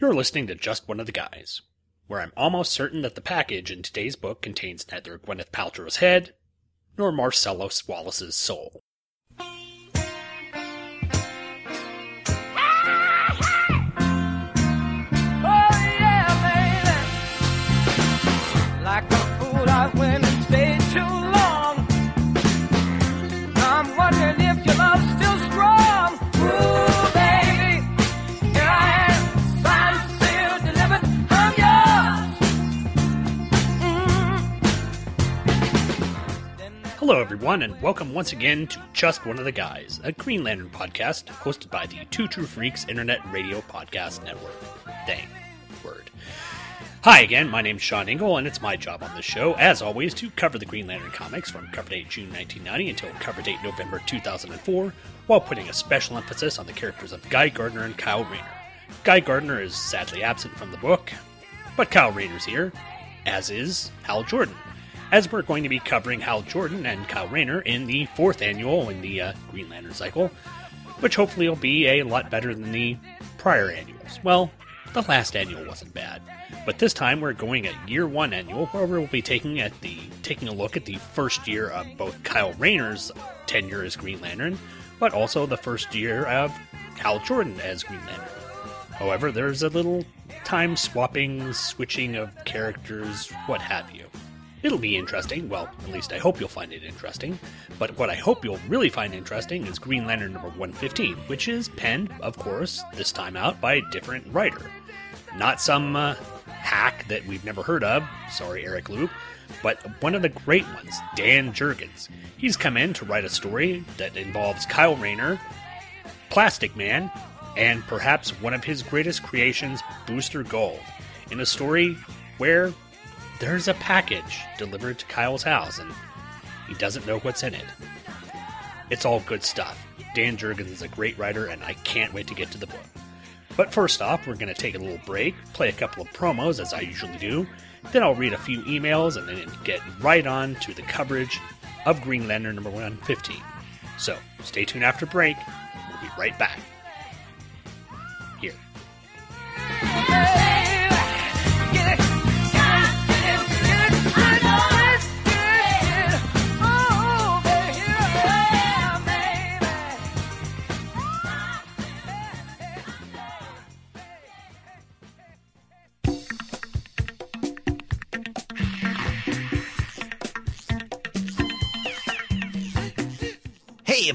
You're listening to Just One of the Guys, where I'm almost certain that the package in today's book contains neither Gwyneth Paltrow's head nor Marcellus Wallace's soul. Hello, everyone, and welcome once again to Just One of the Guys, a Green Lantern podcast hosted by the Two True Freaks Internet Radio Podcast Network. Dang, word. Hi again, my name's Sean Engel, and it's my job on this show, as always, to cover the Green Lantern comics from cover date June 1990 until cover date November 2004, while putting a special emphasis on the characters of Guy Gardner and Kyle Rayner. Guy Gardner is sadly absent from the book, but Kyle Rayner's here, as is Hal Jordan, as we're going to be covering Hal Jordan and Kyle Rayner in the fourth annual in the uh, Green Lantern cycle, which hopefully will be a lot better than the prior annuals. Well, the last annual wasn't bad, but this time we're going at year one annual, where we'll be taking at the taking a look at the first year of both Kyle Rayner's tenure as Green Lantern, but also the first year of Hal Jordan as Green Lantern. However, there's a little time swapping, switching of characters, what have you. It'll be interesting. Well, at least I hope you'll find it interesting. But what I hope you'll really find interesting is Green Lantern number 115, which is penned, of course, this time out by a different writer. Not some uh, hack that we've never heard of, sorry, Eric Luke, but one of the great ones, Dan Jurgens. He's come in to write a story that involves Kyle Rayner, Plastic Man, and perhaps one of his greatest creations, Booster Gold, in a story where there's a package delivered to Kyle's house and he doesn't know what's in it. It's all good stuff. Dan Jurgens is a great writer and I can't wait to get to the book. But first off, we're going to take a little break, play a couple of promos as I usually do, then I'll read a few emails and then get right on to the coverage of Green Lantern number 115. So stay tuned after break. We'll be right back.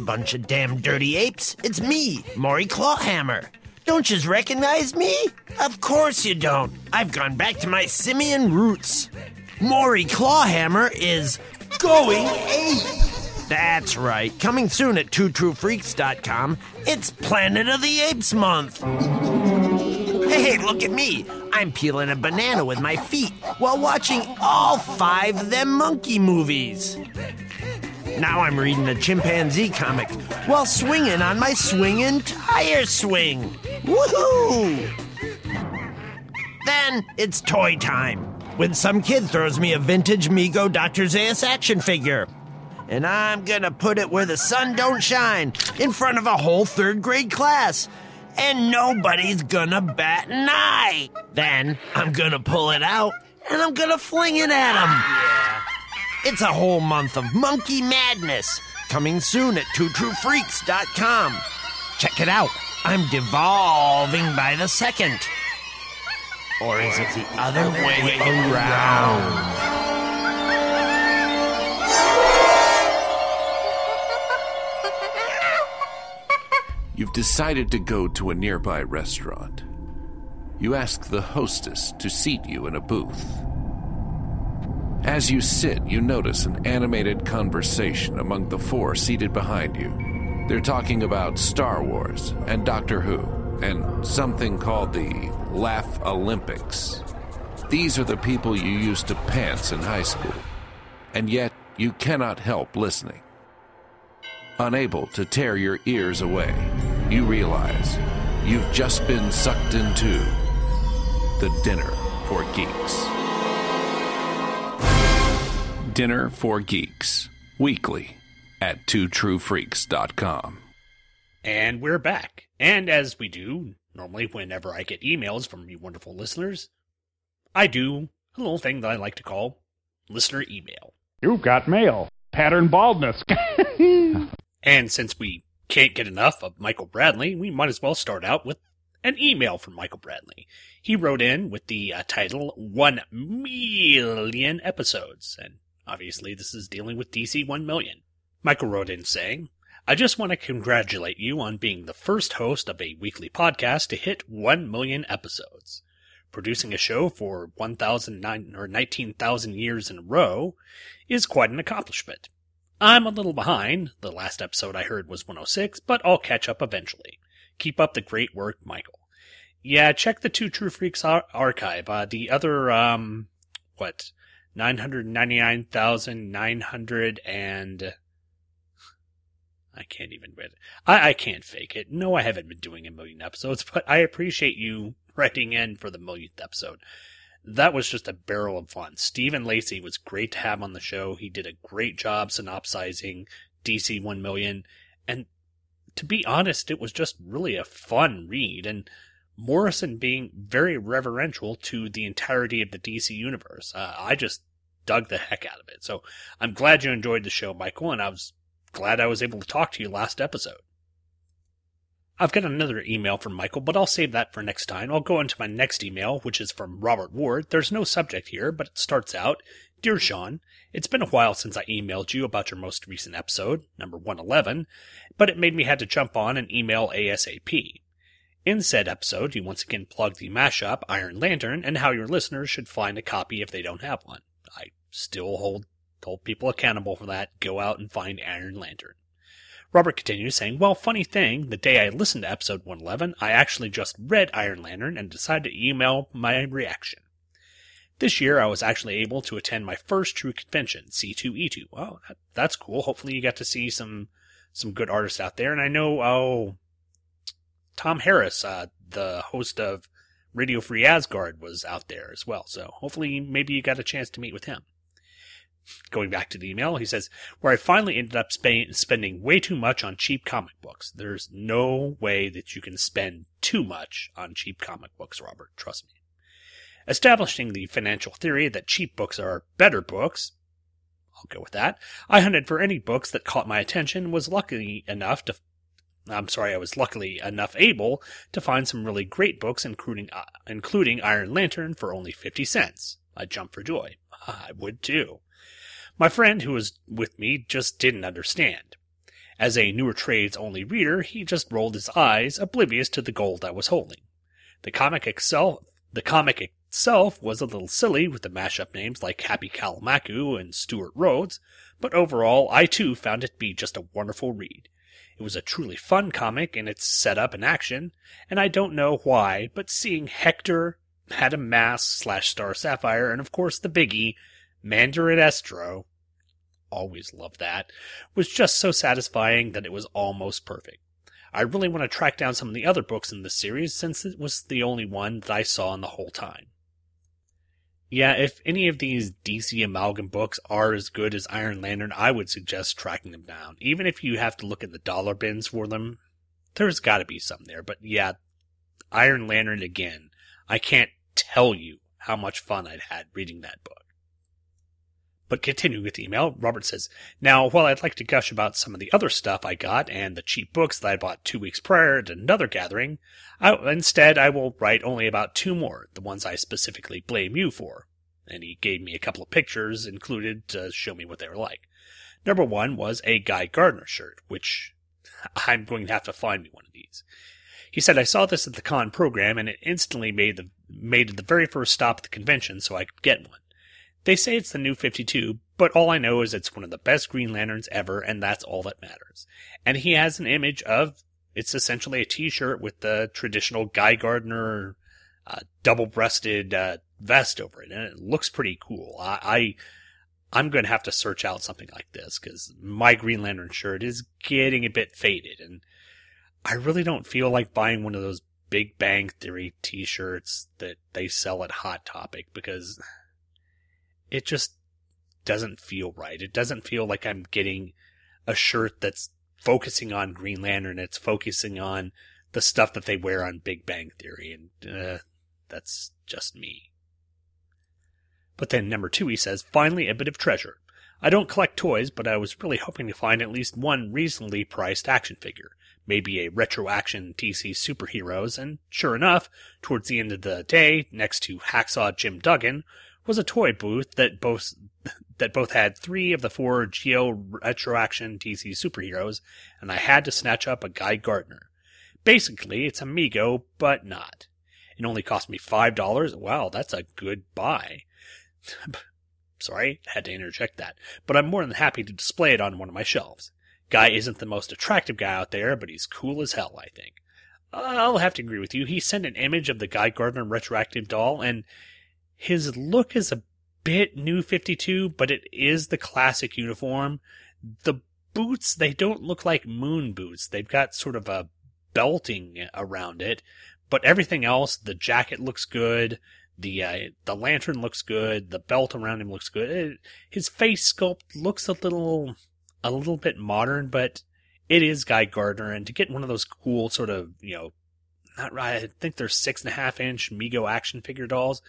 Bunch of damn dirty apes. It's me, Maury Clawhammer. Don't you recognize me? Of course you don't. I've gone back to my simian roots. Maury Clawhammer is going ape. That's right. Coming soon at twotruefreaks.com, it's Planet of the Apes month. Hey, look at me. I'm peeling a banana with my feet while watching all five of them monkey movies. Now I'm reading a chimpanzee comic while swinging on my swinging tire swing. Woohoo! Then it's toy time when some kid throws me a vintage Mego Dr. Zaius action figure. And I'm gonna put it where the sun don't shine in front of a whole third grade class. And nobody's gonna bat an eye. Then I'm gonna pull it out and I'm gonna fling it at them. It's a whole month of monkey madness. Coming soon at twotruefreaks.com. Check it out. I'm devolving by the second. Or is it the other way around? You've decided to go to a nearby restaurant. You ask the hostess to seat you in a booth. As you sit, you notice an animated conversation among the four seated behind you. They're talking about Star Wars and Doctor Who and something called the Laugh Olympics. These are the people you used to pants in high school, and yet you cannot help listening. Unable to tear your ears away, you realize you've just been sucked into the dinner for geeks. Dinner for Geeks, weekly at twotruefreaks.com. And we're back. And as we do, Normally, whenever I get emails from you wonderful listeners, I do a little thing that I like to call listener email. You've got mail. Pattern baldness. And since we can't get enough of Michael Bradley, we might as well start out with an email from Michael Bradley. He wrote in with the uh, title 1 million episodes, and obviously this is dealing with DC 1 million. Michael wrote in saying, I just want to congratulate you on being the first host of a weekly podcast to hit 1 million episodes. Producing a show for 1,009 or 19,000 years in a row is quite an accomplishment. I'm a little behind. The last episode I heard was 106, but I'll catch up eventually. Keep up the great work, Michael. Yeah, check the Two True Freaks ar- archive. Uh, the other, um, what, 999,900 and. I can't even read it. I, I can't fake it. No, I haven't been doing a million episodes, but I appreciate you writing in for the millionth episode. That was just a barrel of fun. Stephen Lacey was great to have on the show. He did a great job synopsizing DC 1 million. And to be honest, it was just really a fun read. And Morrison being very reverential to the entirety of the DC universe. Uh, I just dug the heck out of it. So I'm glad you enjoyed the show, Michael, and I was glad I was able to talk to you last episode. I've got another email from Michael, but I'll save that for next time. I'll go into my next email, which is from Robert Ward. There's no subject here, but it starts out Dear Sean, it's been a while since I emailed you about your most recent episode, number 111, but it made me had to jump on and email ASAP. In said episode, you once again plug the mashup Iron Lantern and how your listeners should find a copy if they don't have one. I still hold hold people accountable for that. Go out and find Iron Lantern. Robert continues saying, Well, funny thing, the day I listened to episode 111, I actually just read Iron Lantern and decided to email my reaction. This year, I was actually able to attend my first true convention, C2E2. Well, that, that's cool. Hopefully, you got to see some some good artists out there. And I know, oh, Tom Harris, uh, the host of Radio Free Asgard, was out there as well. So hopefully, maybe you got a chance to meet with him. Going back to the email, he says, where I finally ended up sp- spending way too much on cheap comic books. There's no way that you can spend too much on cheap comic books, Robert. Trust me. Establishing the financial theory that cheap books are better books, I'll go with that. I hunted for any books that caught my attention, was lucky enough to I'm sorry, I was luckily enough able to find some really great books, including uh, including Iron Lantern for only 50 cents. I jumped for joy. I would too. My friend who was with me just didn't understand. As a newer trades only reader, he just rolled his eyes, oblivious to the gold I was holding. The comic itself, the comic itself was a little silly with the mashup names like Happy Kalmaku and Stuart Rhodes, but overall, I too found it to be just a wonderful read. It was a truly fun comic in its setup and action, and I don't know why, but seeing Hector, Madame Masque slash Star Sapphire, and of course the biggie, Mandarin Estro, always loved that, was just so satisfying that it was almost perfect. I really want to track down some of the other books in this series since it was the only one that I saw in the whole time. Yeah, if any of these DC amalgam books are as good as Iron Lantern, I would suggest tracking them down. Even if you have to look at the dollar bins for them, there's got to be some there. But yeah, Iron Lantern again. I can't tell you how much fun I'd had reading that book. But continuing with the email, Robert says, Now, while I'd like to gush about some of the other stuff I got and the cheap books that I bought two weeks prior at another gathering, I, instead I will write only about two more, the ones I specifically blame you for. And he gave me a couple of pictures included to show me what they were like. Number one was a Guy Gardner shirt, which I'm going to have to find me one of these. He said, I saw this at the con program and it instantly made the, made the very first stop at the convention so I could get one. They say it's the new 52, but all I know is it's one of the best Green Lanterns ever, and that's all that matters. And he has an image of it's essentially a t-shirt with the traditional Guy Gardner uh, double-breasted uh, vest over it, and it looks pretty cool. I, I am going to have to search out something like this because my Green Lantern shirt is getting a bit faded, and I really don't feel like buying one of those Big Bang Theory t-shirts that they sell at Hot Topic because it just doesn't feel right. It doesn't feel like I'm getting a shirt that's focusing on Green Lantern. It's focusing on the stuff that they wear on Big Bang Theory, and uh, that's just me. But then number two, he says, finally a bit of treasure. I don't collect toys, but I was really hoping to find at least one reasonably priced action figure. Maybe a retro action DC superheroes, and sure enough, towards the end of the day, next to Hacksaw Jim Duggan, was a toy booth that both that both had three of the four Geo Retroaction DC superheroes, and I had to snatch up a Guy Gardner. Basically, it's Amigo, but not. It only cost me five dollars. Wow, that's a good buy. Sorry, had to interject that. But I'm more than happy to display it on one of my shelves. Guy isn't the most attractive guy out there, but he's cool as hell, I think. I'll have to agree with you. He sent an image of the Guy Gardner retroactive doll, and his look is a bit new 52, but it is the classic uniform. The boots, they don't look like moon boots. They've got sort of a belting around it, but everything else, the jacket looks good. The uh, the lantern looks good. The belt around him looks good. It, his face sculpt looks a little a little bit modern, but it is Guy Gardner, and to get one of those cool sort of you know, not right. I think they're six and a half inch Mego action figure dolls.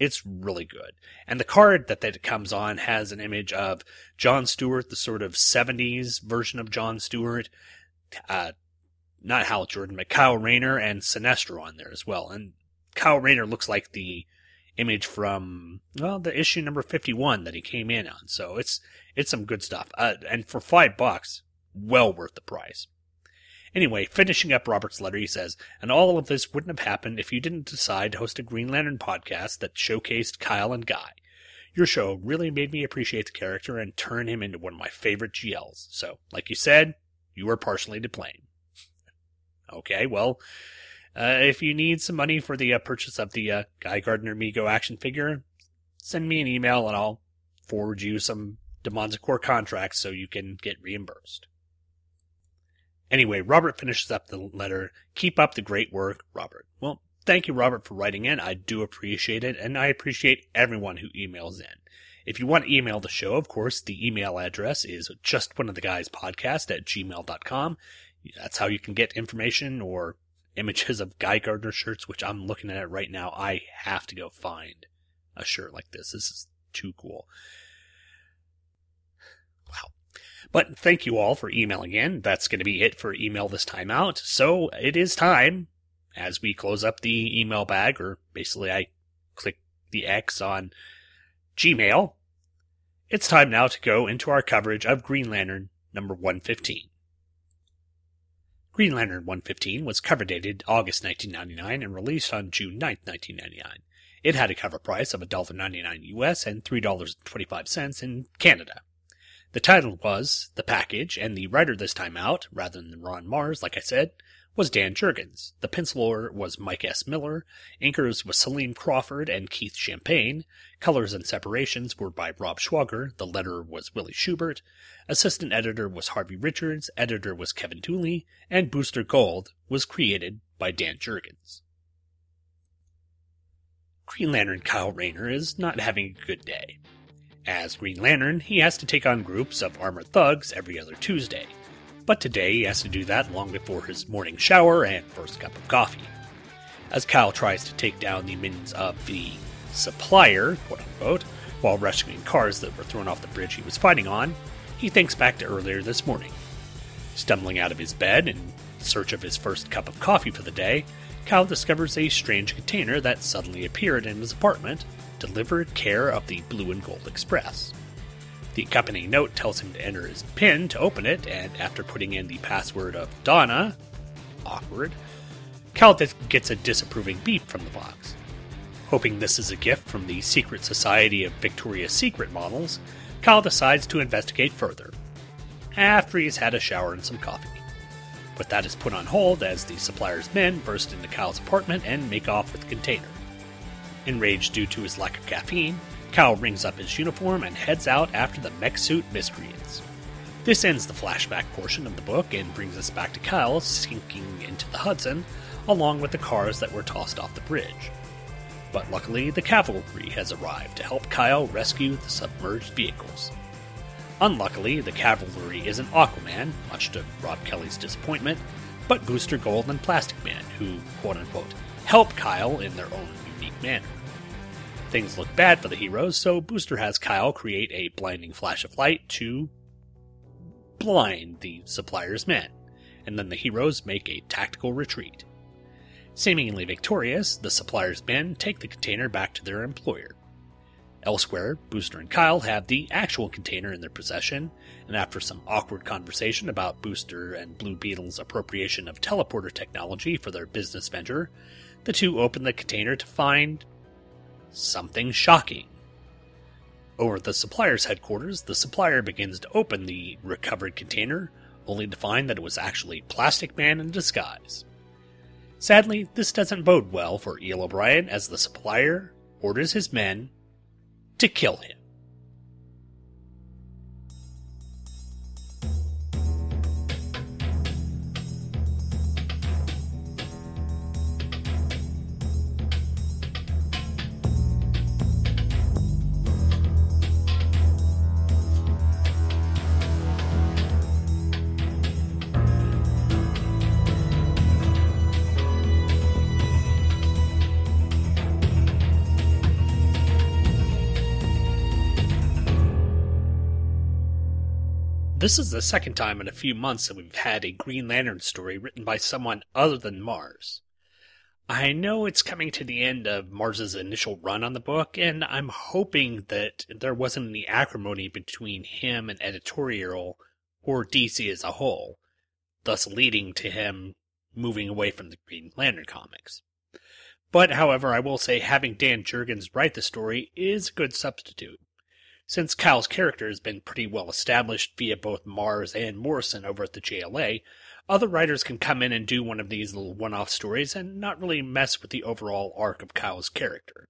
It's really good. And the card that that comes on has an image of John Stewart, the sort of 70s version of John Stewart. Uh, not Hal Jordan, but Kyle Rayner and Sinestro on there as well. And Kyle Rayner looks like the image from well the issue number 51 that he came in on so it's it's some good stuff uh, and for five bucks well worth the price anyway finishing up robert's letter he says and all of this wouldn't have happened if you didn't decide to host a green lantern podcast that showcased kyle and guy. Your show really made me appreciate the character and turn him into one of my favorite gls so like you said you were partially to blame. Okay well uh, if you need some money for the uh, purchase of the uh, Guy Gardner Mego action figure, send me an email and I'll forward you some Demonzicore contracts so you can get reimbursed. Anyway, Robert finishes up the letter. Keep up the great work, Robert. Well, thank you, Robert, for writing in. I do appreciate it, and I appreciate everyone who emails in. If you want to email the show, of course, the email address is just one of the guys podcast at gmail.com. That's how you can get information or images of Guy Gardner shirts, which I'm looking at right now. I have to go find a shirt like this. This is too cool. But thank you all for emailing in. That's going to be it for email this time out. So it is time, as we close up the email bag, or basically I click the X on Gmail. It's time now to go into our coverage of Green Lantern number 115. Green Lantern 115 was cover dated August 1999 and released on June 9, 1999. It had a cover price of $1.99 US and $3.25 in Canada. The title was The Package, and the writer this time out, rather than Ron Marz, like I said, was Dan Jurgens. The penciler was Mike S. Miller. Inkers was Salim Crawford and Keith Champagne. Colors and separations were by Rob Schwager. The letter was Willie Schubert. Assistant editor was Harvey Richards. Editor was Kevin Dooley. And Booster Gold was created by Dan Jurgens. Green Lantern Kyle Rayner is not having a good day. As Green Lantern, he has to take on groups of armored thugs every other Tuesday but today he has to do that long before his morning shower and first cup of coffee. As Kyle tries to take down the minions of the supplier, quote unquote, while rescuing cars that were thrown off the bridge he was fighting on, he thinks back to earlier this morning. Stumbling out of his bed in search of his first cup of coffee for the day, Kyle discovers a strange container that suddenly appeared in his apartment, delivered care of the Blue and Gold Express. The accompanying note tells him to enter his PIN to open it, and after putting in the password of Donna, awkward, Cal gets a disapproving beep from the box. Hoping this is a gift from the secret society of Victoria's Secret models, Kyle decides to investigate further, after he's had a shower and some coffee. But that is put on hold as the supplier's men burst into Kyle's apartment and make off with the container. Enraged due to his lack of caffeine, Kyle rings up his uniform and heads out after the mech suit miscreants. This ends the flashback portion of the book and brings us back to Kyle sinking into the Hudson, along with the cars that were tossed off the bridge. But luckily, the cavalry has arrived to help Kyle rescue the submerged vehicles. Unluckily, the cavalry isn't Aquaman, much to Rob Kelly's disappointment, but Booster Gold and Plastic Man, who, quote unquote, help Kyle in their own manner. Things look bad for the heroes, so Booster has Kyle create a blinding flash of light to blind the supplier's men, and then the heroes make a tactical retreat. Seemingly victorious, the supplier's men take the container back to their employer. Elsewhere, Booster and Kyle have the actual container in their possession, and after some awkward conversation about Booster and Blue Beetle's appropriation of teleporter technology for their business venture, the two open the container to find something shocking. Over at the supplier's headquarters, the supplier begins to open the recovered container, only to find that it was actually Plastic Man in disguise. Sadly, this doesn't bode well for Eel O'Brien as the supplier orders his men to kill him. This is the second time in a few months that we've had a Green Lantern story written by someone other than Marz. I know it's coming to the end of Marz's initial run on the book, and I'm hoping that there wasn't any acrimony between him and editorial or DC as a whole, thus leading to him moving away from the Green Lantern comics. But, however, I will say having Dan Jurgens write the story is a good substitute. Since Kyle's character has been pretty well established via both Marz and Morrison over at the JLA, other writers can come in and do one of these little one off stories and not really mess with the overall arc of Kyle's character.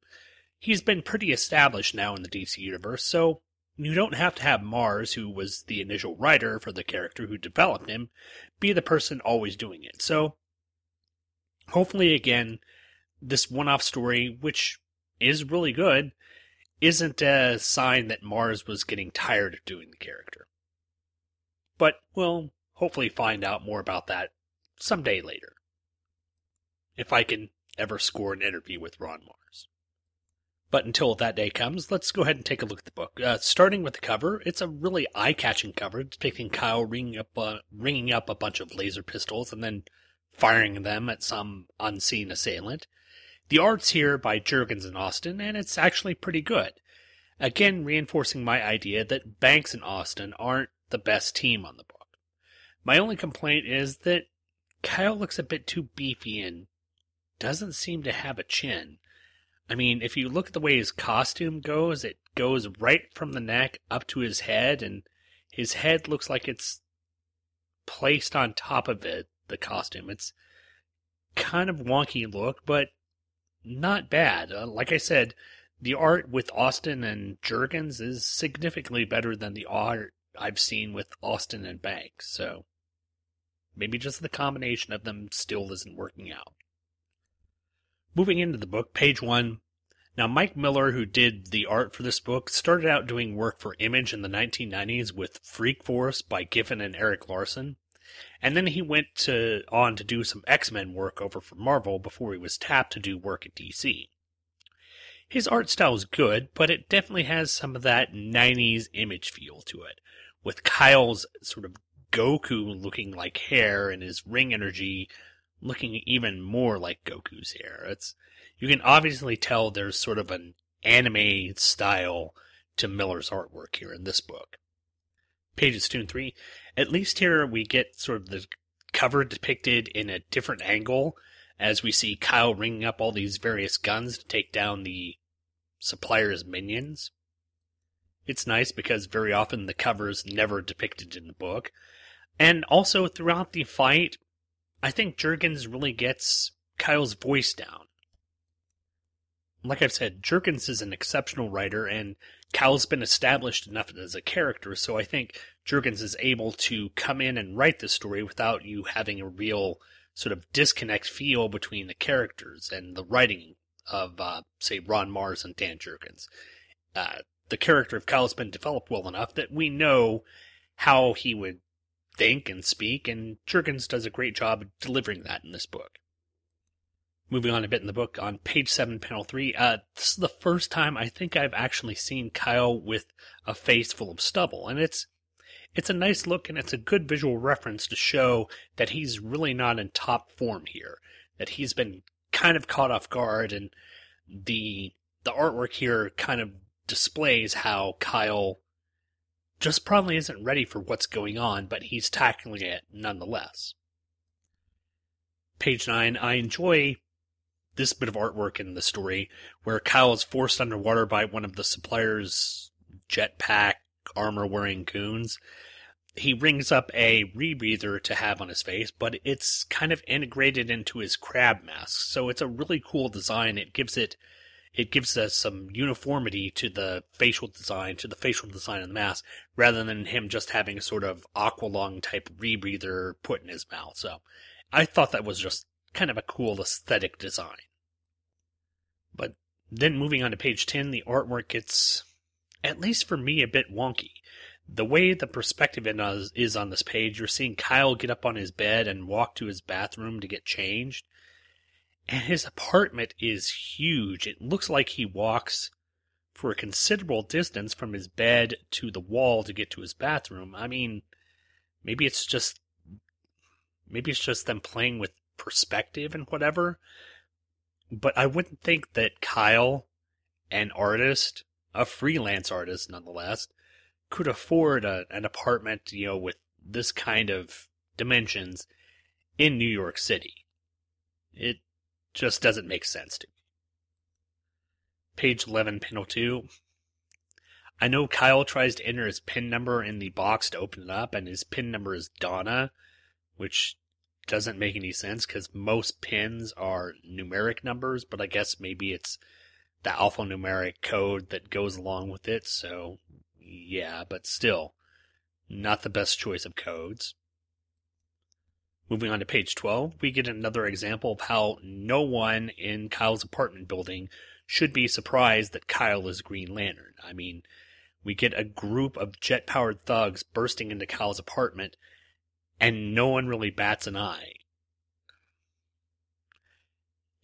He's been pretty established now in the DC universe, so you don't have to have Marz, who was the initial writer for the character who developed him, be the person always doing it. So, hopefully, again, this one off story, which is really good, isn't a sign that Marz was getting tired of doing the character. But we'll hopefully find out more about that someday later. If I can ever score an interview with Ron Marz. But until that day comes, let's go ahead and take a look at the book. Uh, starting with the cover, it's a really eye-catching cover depicting Kyle ringing up, uh, ringing up a bunch of laser pistols and then firing them at some unseen assailant. The art's here by Jurgens and Austin, and it's actually pretty good. Again, reinforcing my idea that Banks and Austin aren't the best team on the book. My only complaint is that Kyle looks a bit too beefy and doesn't seem to have a chin. I mean, if you look at the way his costume goes, it goes right from the neck up to his head, and his head looks like it's placed on top of it, the costume. It's kind of wonky look, but not bad. Uh, like I said, the art with Austin and Jurgens is significantly better than the art I've seen with Austin and Banks, so maybe just the combination of them still isn't working out. Moving into the book, page one. Now, Mike Miller, who did the art for this book, started out doing work for Image in the 1990s with Freak Force by Giffen and Erik Larsen. And then he went to, on to do some X Men work over for Marvel before he was tapped to do work at DC. His art style is good, but it definitely has some of that 90s image feel to it, with Kyle's sort of Goku looking like hair and his ring energy looking even more like Goku's hair. It's you can obviously tell there's sort of an anime style to Miller's artwork here in this book. Pages two and three. At least here we get sort of the cover depicted in a different angle as we see Kyle ringing up all these various guns to take down the supplier's minions. It's nice because very often the cover is never depicted in the book. And also throughout the fight, I think Jurgens really gets Kyle's voice down. Like I've said, Jurgens is an exceptional writer, and Kyle's been established enough as a character, so I think Jurgens is able to come in and write the story without you having a real sort of disconnect feel between the characters and the writing of, uh, say, Ron Marz and Dan Jurgens. Uh, the character of Kyle has been developed well enough that we know how he would think and speak, and Jurgens does a great job delivering that in this book. Moving on a bit in the book, on page 7, panel 3, uh, this is the first time I think I've actually seen Kyle with a face full of stubble, and it's it's a nice look and it's a good visual reference to show that he's really not in top form here, that he's been kind of caught off guard, and the the artwork here kind of displays how Kyle just probably isn't ready for what's going on, but he's tackling it nonetheless. Page 9, I enjoy this bit of artwork in the story where Kyle is forced underwater by one of the supplier's jetpack armor wearing goons. He rings up a rebreather to have on his face, but it's kind of integrated into his crab mask. So it's a really cool design. It gives it it gives us some uniformity to the facial design, to the facial design of the mask, rather than him just having a sort of aqualung type rebreather put in his mouth. So I thought that was just kind of a cool aesthetic design. Then moving on to page 10, the artwork gets, at least for me, a bit wonky. The way the perspective is on this page, you're seeing Kyle get up on his bed and walk to his bathroom to get changed. And his apartment is huge. It looks like he walks for a considerable distance from his bed to the wall to get to his bathroom. I mean, maybe it's just maybe it's just them playing with perspective and whatever. But I wouldn't think that Kyle, an artist, a freelance artist nonetheless, could afford a, an apartment, you know, with this kind of dimensions in New York City. It just doesn't make sense to me. Page 11, panel 2. I know Kyle tries to enter his PIN number in the box to open it up, and his PIN number is Donna, which doesn't make any sense because most pins are numeric numbers, but I guess maybe it's the alphanumeric code that goes along with it, so yeah, but still, not the best choice of codes. Moving on to page 12, we get another example of how no one in Kyle's apartment building should be surprised that Kyle is Green Lantern. I mean, we get a group of jet powered thugs bursting into Kyle's apartment, and no one really bats an eye.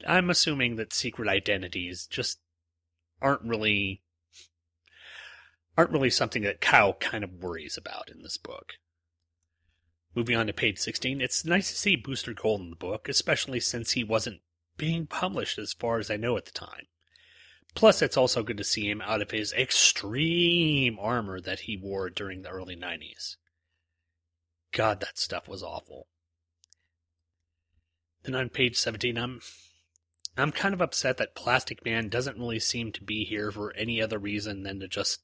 I'm assuming that secret identities just aren't really aren't really something that Kyle kind of worries about in this book. Moving on to page 16, it's nice to see Booster Gold in the book, especially since he wasn't being published as far as I know at the time. Plus, it's also good to see him out of his extreme armor that he wore during the early 90s. God, that stuff was awful. Then on page 17, I'm I'm kind of upset that Plastic Man doesn't really seem to be here for any other reason than to just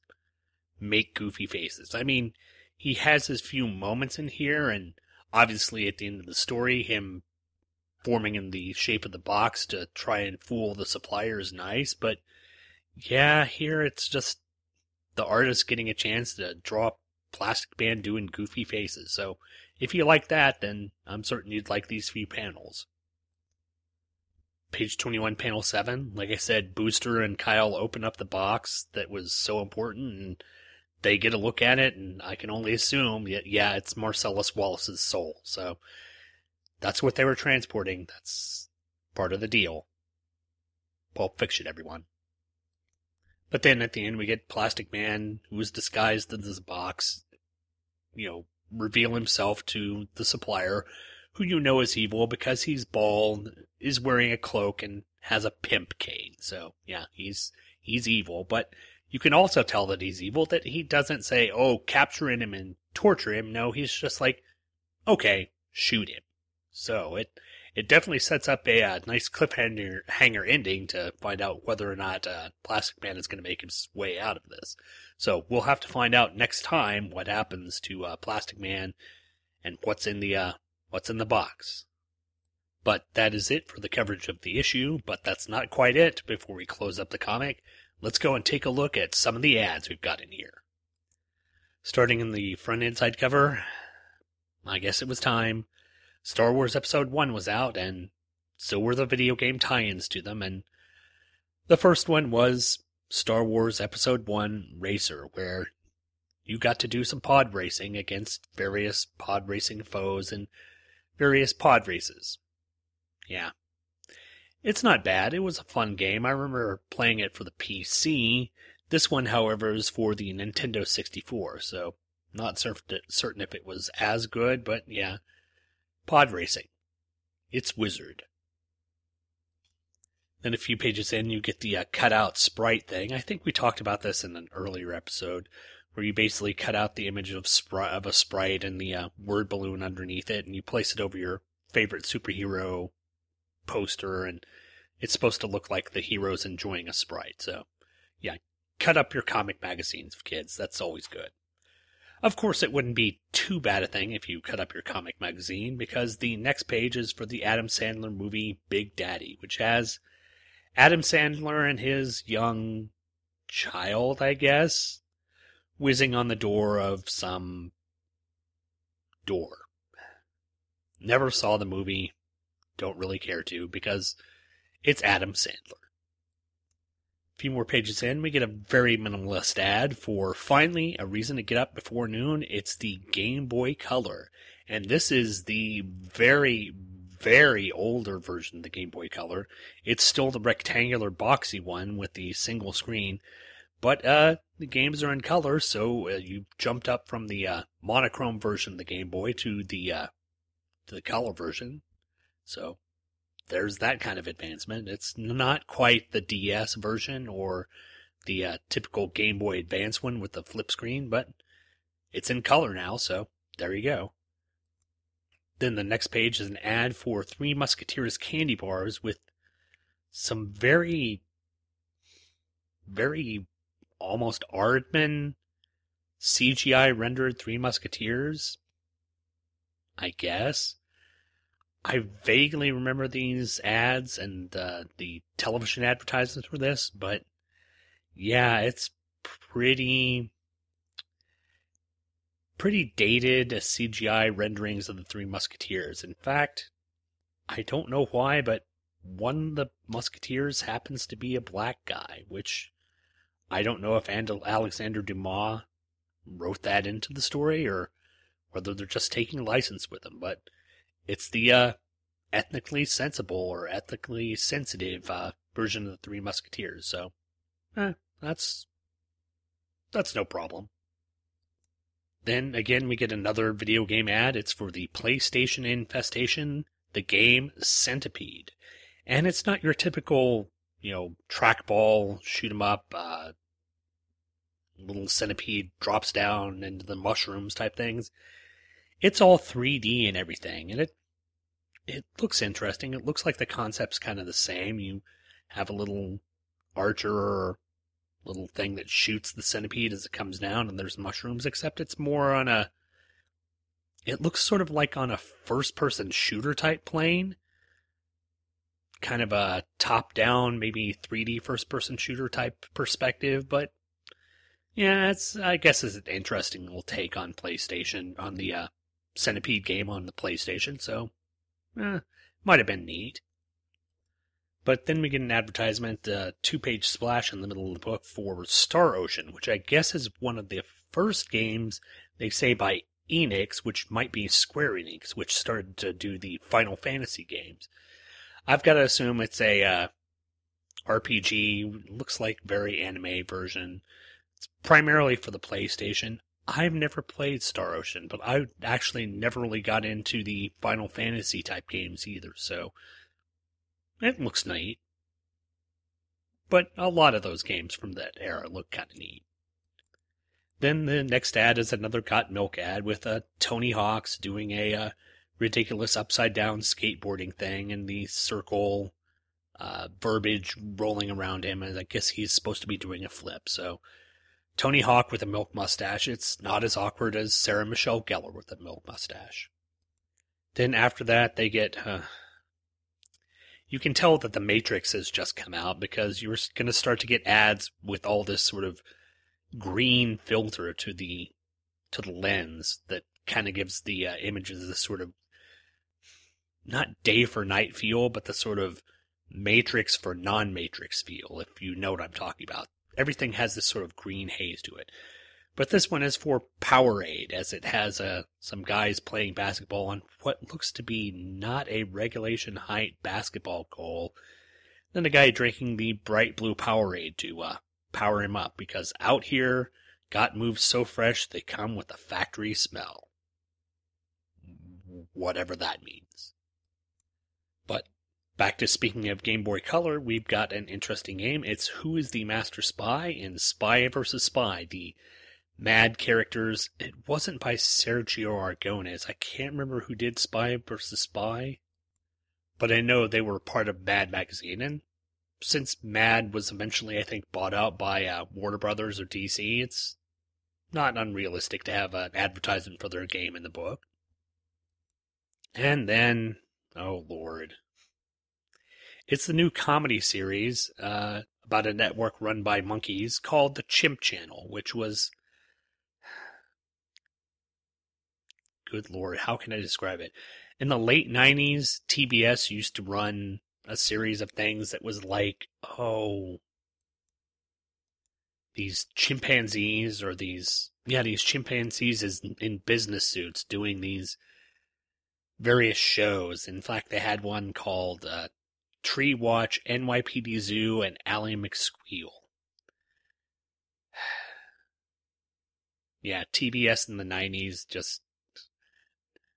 make goofy faces. I mean, he has his few moments in here, and obviously at the end of the story, him forming in the shape of the box to try and fool the supplier is nice, but yeah, here it's just the artist getting a chance to draw Plastic Man doing goofy faces. So if you like that, then I'm certain you'd like these few panels. Page 21, panel 7. Like I said, Booster and Kyle open up the box that was so important, and they get a look at it, and I can only assume, yeah, it's Marcellus Wallace's soul. So that's what they were transporting. That's part of the deal. Pulp Fiction, everyone. But then at the end, we get Plastic Man, who is disguised as a box, you know, reveal himself to the supplier, who you know is evil because he's bald, is wearing a cloak, and has a pimp cane. So yeah, he's he's evil. But you can also tell that he's evil that he doesn't say, "Oh, capture him and torture him." No, he's just like, "Okay, shoot him." So it it definitely sets up a uh, nice cliffhanger hanger ending to find out whether or not uh, Plastic Man is going to make his way out of this. So we'll have to find out next time what happens to uh, Plastic Man and what's in the uh, what's in the box. But that is it for the coverage of the issue. But that's not quite it. Before we close up the comic, let's go and take a look at some of the ads we've got in here. Starting in the front inside cover, I guess it was time. Star Wars Episode 1 was out, and so were the video game tie ins to them. And the first one was Star Wars Episode 1 Racer, where you got to do some pod racing against various pod racing foes and various pod races. Yeah. It's not bad. It was a fun game. I remember playing it for the PC. This one, however, is for the Nintendo 64, so not certain certain if it was as good, but yeah. Pod racing. It's Wizard. Then a few pages in, you get the uh, cutout sprite thing. I think we talked about this in an earlier episode, where you basically cut out the image of, of a sprite and the uh, word balloon underneath it, and you place it over your favorite superhero poster, and it's supposed to look like the hero's enjoying a sprite. So, yeah, cut up your comic magazines, kids. That's always good. Of course, it wouldn't be too bad a thing if you cut up your comic magazine, because the next page is for the Adam Sandler movie Big Daddy, which has Adam Sandler and his young child, I guess, whizzing on the door of some door. Never saw the movie, don't really care to, because it's Adam Sandler. Few more pages in, we get a very minimalist ad for finally a reason to get up before noon. It's the Game Boy Color. And this is the very, very older version of the Game Boy Color. It's still the rectangular boxy one with the single screen, but uh, the games are in color, so uh, you jumped up from the uh, monochrome version of the Game Boy to the uh, to the color version. So there's that kind of advancement. It's not quite the DS version or the uh, typical Game Boy Advance one with the flip screen, but it's in color now, so there you go. Then the next page is an ad for Three Musketeers candy bars with some very, very almost Aardman CGI rendered Three Musketeers. I guess. I vaguely remember these ads and uh, the television advertisements for this, but yeah, it's pretty pretty dated CGI renderings of the Three Musketeers. In fact, I don't know why, but one of the Musketeers happens to be a black guy, which I don't know if Alexander Dumas wrote that into the story or whether they're just taking license with him, but it's the uh, ethnically sensible or ethically sensitive uh, version of the Three Musketeers. So, eh, that's that's no problem. Then again, we get another video game ad. It's for the PlayStation Infestation, the game Centipede, and it's not your typical, you know, trackball shoot 'em up. Uh, little centipede drops down into the mushrooms type things. It's all 3D and everything, and it it looks interesting. It looks like the concept's kind of the same. You have a little archer or little thing that shoots the centipede as it comes down, and there's mushrooms, except it's more on a. It looks sort of like on a first person shooter type plane. Kind of a top down, maybe 3D first person shooter type perspective, but yeah, it's, I guess, is an interesting little take on PlayStation, on the uh, Centipede game on the PlayStation, so eh, might have been neat. But then we get an advertisement, a uh, two page splash in the middle of the book for Star Ocean, which I guess is one of the first games they say by Enix, which might be Square Enix, which started to do the Final Fantasy games. I've got to assume it's a uh, RPG, looks like very anime version. It's primarily for the PlayStation. I've never played Star Ocean, but I actually never really got into the Final Fantasy type games either, so it looks neat. But a lot of those games from that era look kind of neat. Then the next ad is another Got Milk ad with uh, Tony Hawk's doing a uh, ridiculous upside down skateboarding thing and the circle uh, verbiage rolling around him. And I guess he's supposed to be doing a flip. So Tony Hawk with a milk mustache. It's not as awkward as Sarah Michelle Gellar with a milk mustache. Then after that, they get. Uh, you can tell that The Matrix has just come out because you're going to start to get ads with all this sort of green filter to the to the lens that kind of gives the uh, images this sort of not day for night feel, but the sort of Matrix for non Matrix feel, if you know what I'm talking about everything has this sort of green haze to it. But this one is for Powerade, as it has uh, some guys playing basketball on what looks to be not a regulation height basketball goal. Then a guy drinking the bright blue Powerade to uh, power him up, because out here, got moves so fresh they come with a factory smell. Whatever that means. But back to speaking of Game Boy Color, we've got an interesting game. It's Who is the Master Spy in Spy vs. Spy, the Mad characters. It wasn't by Sergio Aragones. I can't remember who did Spy vs. Spy, but I know they were part of Mad Magazine. And since Mad was eventually, I think, bought out by uh, Warner Brothers or DC, it's not unrealistic to have an advertisement for their game in the book. And then, oh lord, it's the new comedy series uh, about a network run by monkeys called the Chimp Channel, which was. Good lord, how can I describe it? In the late 90s, TBS used to run a series of things that was like, oh, these chimpanzees or these, yeah, these chimpanzees is in business suits doing these various shows. In fact, they had one called uh, Tree Watch, NYPD Zoo, and Ally McSqueal. yeah, TBS in the 90s just.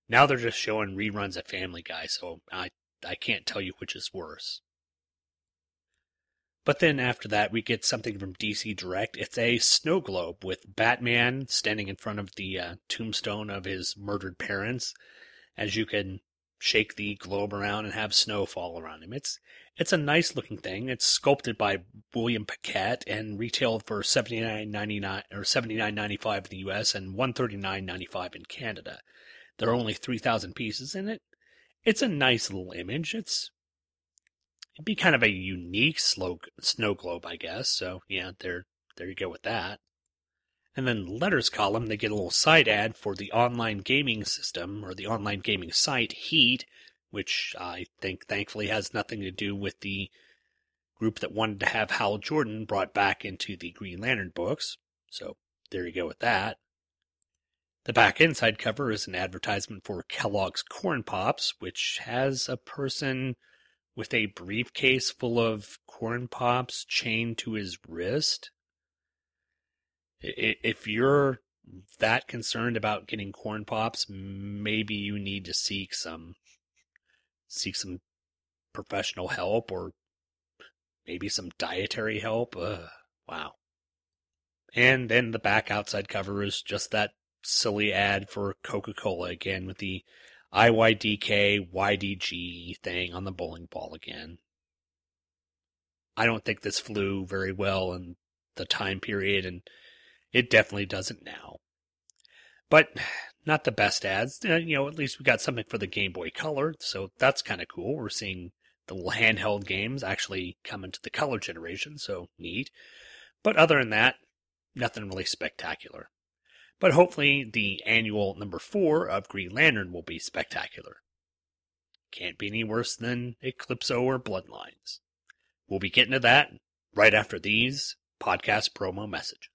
Now they're just showing reruns of Family Guy, so I, I can't tell you which is worse. But then after that, we get something from DC Direct. It's a snow globe with Batman standing in front of the uh, tombstone of his murdered parents, as you can shake the globe around and have snow fall around him. It's it's a nice looking thing. It's sculpted by William Paquette and retailed for seventy nine ninety nine or seventy nine ninety five in the U.S. and one thirty nine ninety five in Canada. There are only three thousand pieces in it. It's a nice little image. It's it'd be kind of a unique slow, snow globe, I guess. So yeah, there there you go with that. And then the letters column, they get a little side ad for the online gaming system or the online gaming site Heat, which I think thankfully has nothing to do with the group that wanted to have Hal Jordan brought back into the Green Lantern books. So there you go with that. The back inside cover is an advertisement for Kellogg's Corn Pops, which has a person with a briefcase full of corn pops chained to his wrist. If you're that concerned about getting corn pops, maybe you need to seek some seek some professional help or maybe some dietary help. Ugh, wow. And then the back outside cover is just that silly ad for Coca-Cola again with the IYDK YDG thing on the bowling ball again. I don't think this flew very well in the time period, and it definitely doesn't now. But not the best ads. Uh, you know, at least we got something for the Game Boy Color, so that's kind of cool. We're seeing the little handheld games actually come into the color generation, so neat. But other than that, nothing really spectacular. But hopefully, the annual number four of Green Lantern will be spectacular. Can't be any worse than Eclipso or Bloodlines. We'll be getting to that right after these podcast promo messages.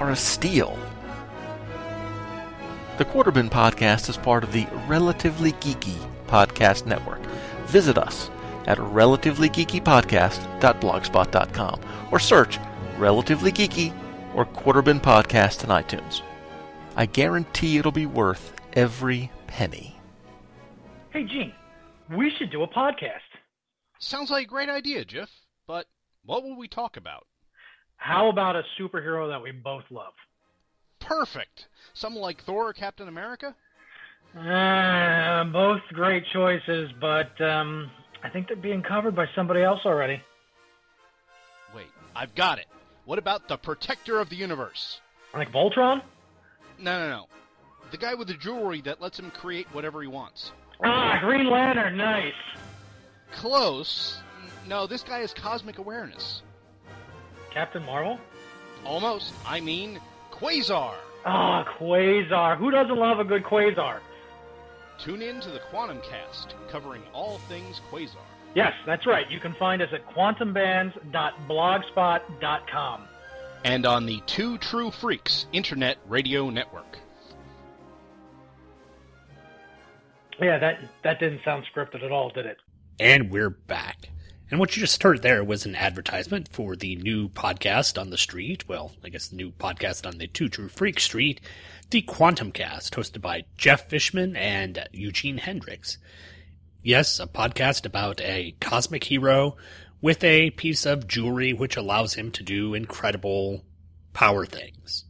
are a steal. The Quarterbin Podcast is part of the Relatively Geeky Podcast Network. Visit us at relativelygeekypodcast.blogspot.com or search Relatively Geeky or Quarterbin Podcast in iTunes. I guarantee it'll be worth every penny. Hey, Gene, we should do a podcast. Sounds like a great idea, Jeff. But what will we talk about? How about a superhero that we both love? Perfect. Someone like Thor or Captain America? Uh, both great choices, but um, I think they're being covered by somebody else already. Wait, I've got it. What about the protector of the universe? Like Voltron? No, no, no. The guy with the jewelry that lets him create whatever he wants. Ah, Green Lantern, nice. Close. No, this guy has cosmic awareness. Captain Marvel? Almost. I mean, Quasar. Ah, Quasar. Who doesn't love a good Quasar? Tune in to the Quantum Cast, covering all things Quasar. Yes, that's right. You can find us at quantumbands.blogspot.com. And on the Two True Freaks Internet Radio Network. Yeah, that that didn't sound scripted at all, did it? And we're back. And what you just heard there was an advertisement for the new podcast on the street. Well, I guess the new podcast on the Two True Freak Street, the Quantum Cast, hosted by Jeff Fishman and Eugene Hendricks. Yes, a podcast about a cosmic hero with a piece of jewelry which allows him to do incredible power things.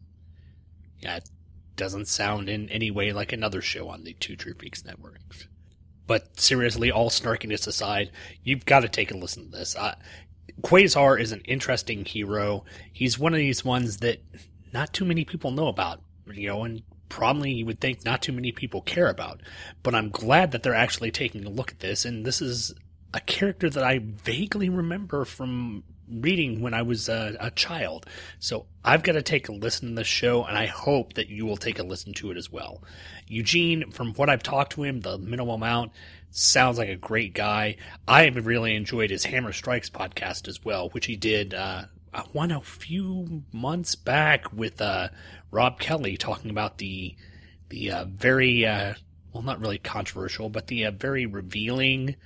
It doesn't sound in any way like another show on the Two True Freaks Network. But seriously, all snarkiness aside, you've got to take a listen to this. Quasar is an interesting hero. He's one of these ones that not too many people know about, you know, and probably you would think not too many people care about. But I'm glad that they're actually taking a look at this, and this is a character that I vaguely remember from reading when I was a, a child. So I've got to take a listen to this show, and I hope that you will take a listen to it as well. Eugene, from what I've talked to him, the minimal amount, sounds like a great guy. I have really enjoyed his Hammer Strikes podcast as well, which he did uh, one a few months back with uh, Rob Kelly talking about the the uh, very uh, well, not really controversial, but the uh, very revealing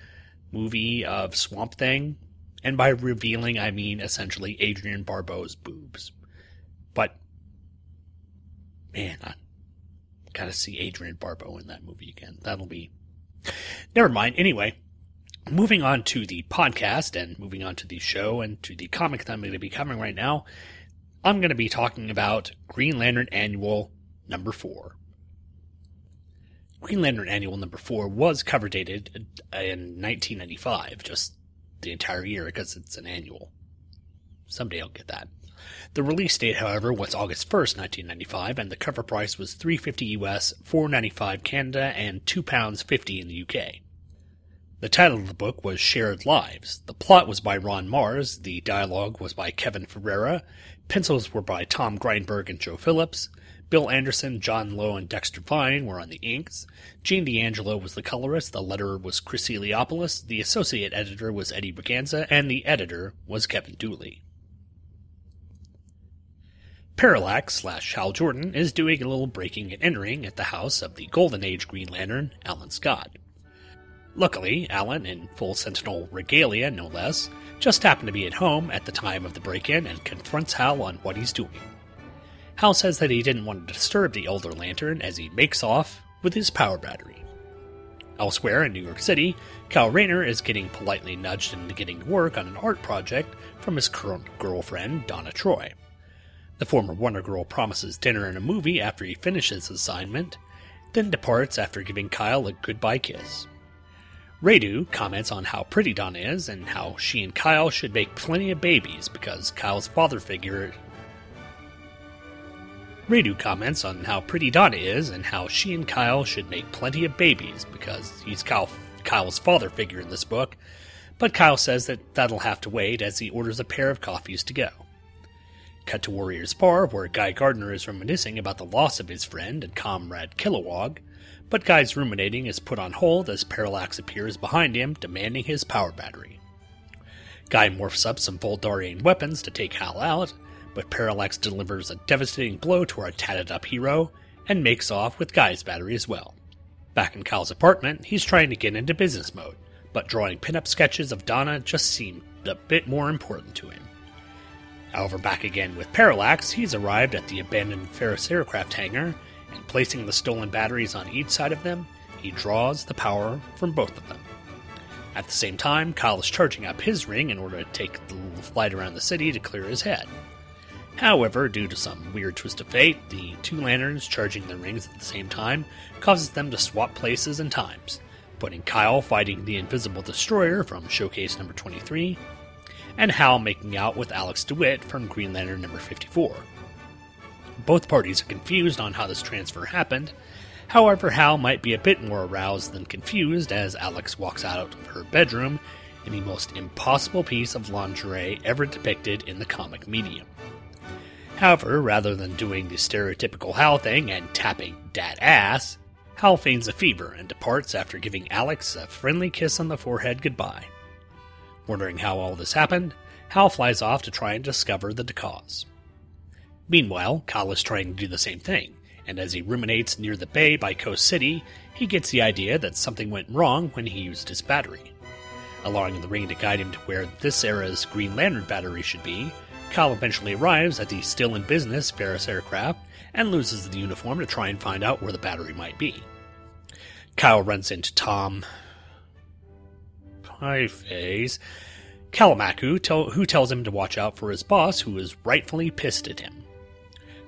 movie of Swamp Thing. And by revealing, I mean essentially Adrienne Barbeau's boobs. But man, I gotta see Adrienne Barbeau in that movie again. That'll be never mind. Anyway, moving on to the podcast and moving on to the show and to the comic that I'm going to be covering right now, I'm going to be talking about Green Lantern Annual number four. Green Lantern Annual number four was cover dated in 1995, just the entire year because it's an annual. Someday I'll get that. The release date, however, was August 1st, 1995, and the cover price was 350 US, 495 Canada, and £2.50 in the UK. The title of the book was Shared Lives. The plot was by Ron Marz, the dialogue was by Kevin Ferreira, pencils were by Tom Grindberg and Joe Phillips, Bill Anderson, John Lowe, and Dexter Vine were on the inks. Gene D'Angelo was the colorist, the letterer was Chris Eliopoulos, the associate editor was Eddie Berganza, and the editor was Kevin Dooley. Parallax slash Hal Jordan is doing a little breaking and entering at the house of the Golden Age Green Lantern, Alan Scott. Luckily, Alan, in full Sentinel regalia no less, just happened to be at home at the time of the break in and confronts Hal on what he's doing. Hal says that he didn't want to disturb the older lantern as he makes off with his power battery. Elsewhere in New York City, Kyle Rayner is getting politely nudged into getting to work on an art project from his current girlfriend, Donna Troy. The former Wonder Girl promises dinner and a movie after he finishes his assignment, then departs after giving Kyle a goodbye kiss. Radu comments on how pretty Donna is and how she and Kyle should make plenty of babies because Kyle's father figure. Radu comments on how pretty Donna is and how she and Kyle should make plenty of babies because he's Kyle, Kyle's father figure in this book, but Kyle says that that'll have to wait as he orders a pair of coffees to go. Cut to Warrior's Bar, where Guy Gardner is reminiscing about the loss of his friend and comrade Kilowog, but Guy's ruminating is put on hold as Parallax appears behind him, demanding his power battery. Guy morphs up some Vuldarian weapons to take Hal out, but Parallax delivers a devastating blow to our tatted up hero and makes off with Guy's battery as well. Back in Kyle's apartment, he's trying to get into business mode, but drawing pinup sketches of Donna just seemed a bit more important to him. However, back again with Parallax, he's arrived at the abandoned Ferris aircraft hangar, and placing the stolen batteries on each side of them, he draws the power from both of them. At the same time, Kyle is charging up his ring in order to take the little flight around the city to clear his head. However, due to some weird twist of fate, the two lanterns charging their rings at the same time causes them to swap places and times, putting Kyle fighting the Invisible Destroyer from Showcase number 23, and Hal making out with Alex DeWitt from Green Lantern number 54. Both parties are confused on how this transfer happened. However, Hal might be a bit more aroused than confused as Alex walks out of her bedroom in the most impossible piece of lingerie ever depicted in the comic medium. However, rather than doing the stereotypical Hal thing and tapping dat ass, Hal feigns a fever and departs after giving Alex a friendly kiss on the forehead goodbye. Wondering how all this happened, Hal flies off to try and discover the cause. Meanwhile, Kyle is trying to do the same thing, and as he ruminates near the bay by Coast City, he gets the idea that something went wrong when he used his battery. Allowing the ring to guide him to where this era's Green Lantern battery should be, Kyle eventually arrives at the still in business Ferris aircraft and loses the uniform to try and find out where the battery might be. Kyle runs into Tom Pie Face Kalmaku, tell, who tells him to watch out for his boss, who is rightfully pissed at him.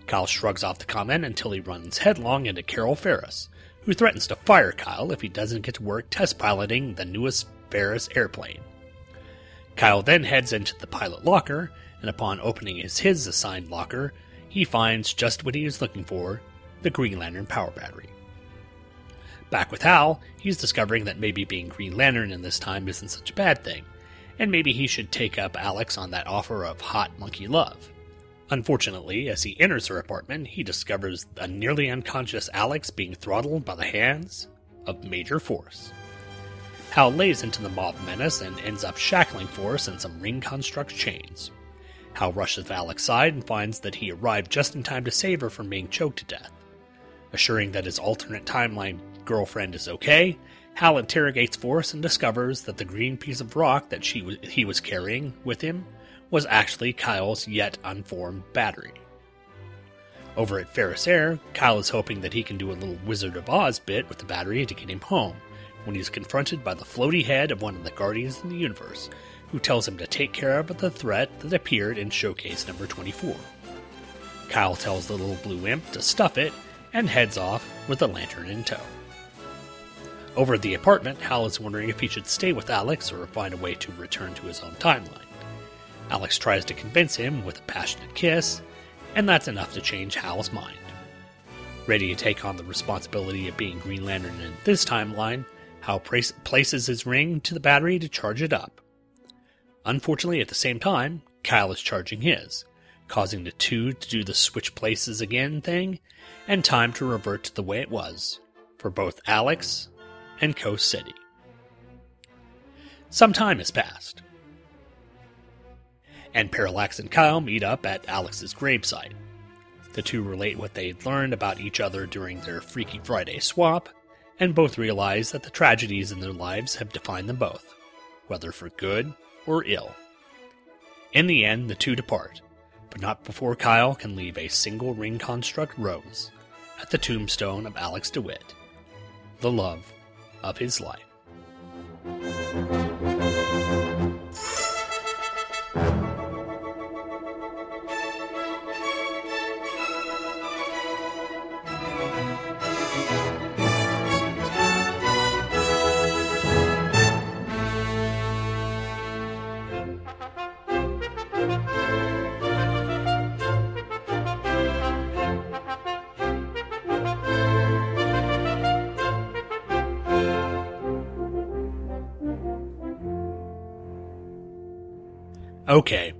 Kyle shrugs off the comment until he runs headlong into Carol Ferris, who threatens to fire Kyle if he doesn't get to work test piloting the newest Ferris airplane. Kyle then heads into the pilot locker, and upon opening his, his assigned locker, he finds just what he is looking for the Green Lantern power battery. Back with Hal, he's discovering that maybe being Green Lantern in this time isn't such a bad thing, and maybe he should take up Alex on that offer of hot monkey love. Unfortunately, as he enters her apartment, he discovers a nearly unconscious Alex being throttled by the hands of Major Force. Hal lays into the mob menace and ends up shackling Force in some ring construct chains. Hal rushes to Alex's side and finds that he arrived just in time to save her from being choked to death. Assuring that his alternate timeline girlfriend is okay, Hal interrogates Force and discovers that the green piece of rock that she was, he was carrying with him was actually Kyle's yet unformed battery. Over at Ferris Air, Kyle is hoping that he can do a little Wizard of Oz bit with the battery to get him home, when he's confronted by the floaty head of one of the Guardians of the Universe, who tells him to take care of the threat that appeared in Showcase number 24. Kyle tells the little blue imp to stuff it and heads off with the lantern in tow. Over at the apartment, Hal is wondering if he should stay with Alex or find a way to return to his own timeline. Alex tries to convince him with a passionate kiss, and that's enough to change Hal's mind. Ready to take on the responsibility of being Green Lantern in this timeline, Hal places his ring to the battery to charge it up. Unfortunately, at the same time, Kyle is charging his, causing the two to do the switch places again thing, and time to revert to the way it was for both Alex and Coast City. Some time has passed, and Parallax and Kyle meet up at Alex's gravesite. The two relate what they had learned about each other during their Freaky Friday swap, and both realize that the tragedies in their lives have defined them both, whether for good or ill. In the end, the two depart, but not before Kyle can leave a single ring construct rose at the tombstone of Alex DeWitt, the love of his life. Okay,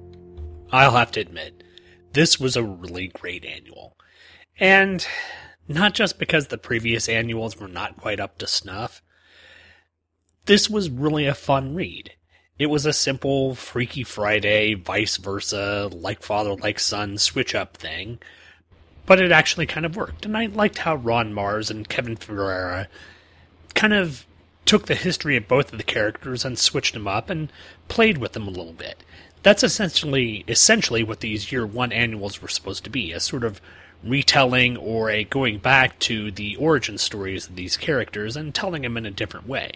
I'll have to admit, this was a really great annual. And not just because the previous annuals were not quite up to snuff, this was really a fun read. It was a simple Freaky Friday, vice versa, like father, like son switch up thing, but it actually kind of worked. And I liked how Ron Marz and Kevin Ferreira kind of took the history of both of the characters and switched them up and played with them a little bit. That's essentially essentially what these year one annuals were supposed to be, a sort of retelling or a going back to the origin stories of these characters and telling them in a different way.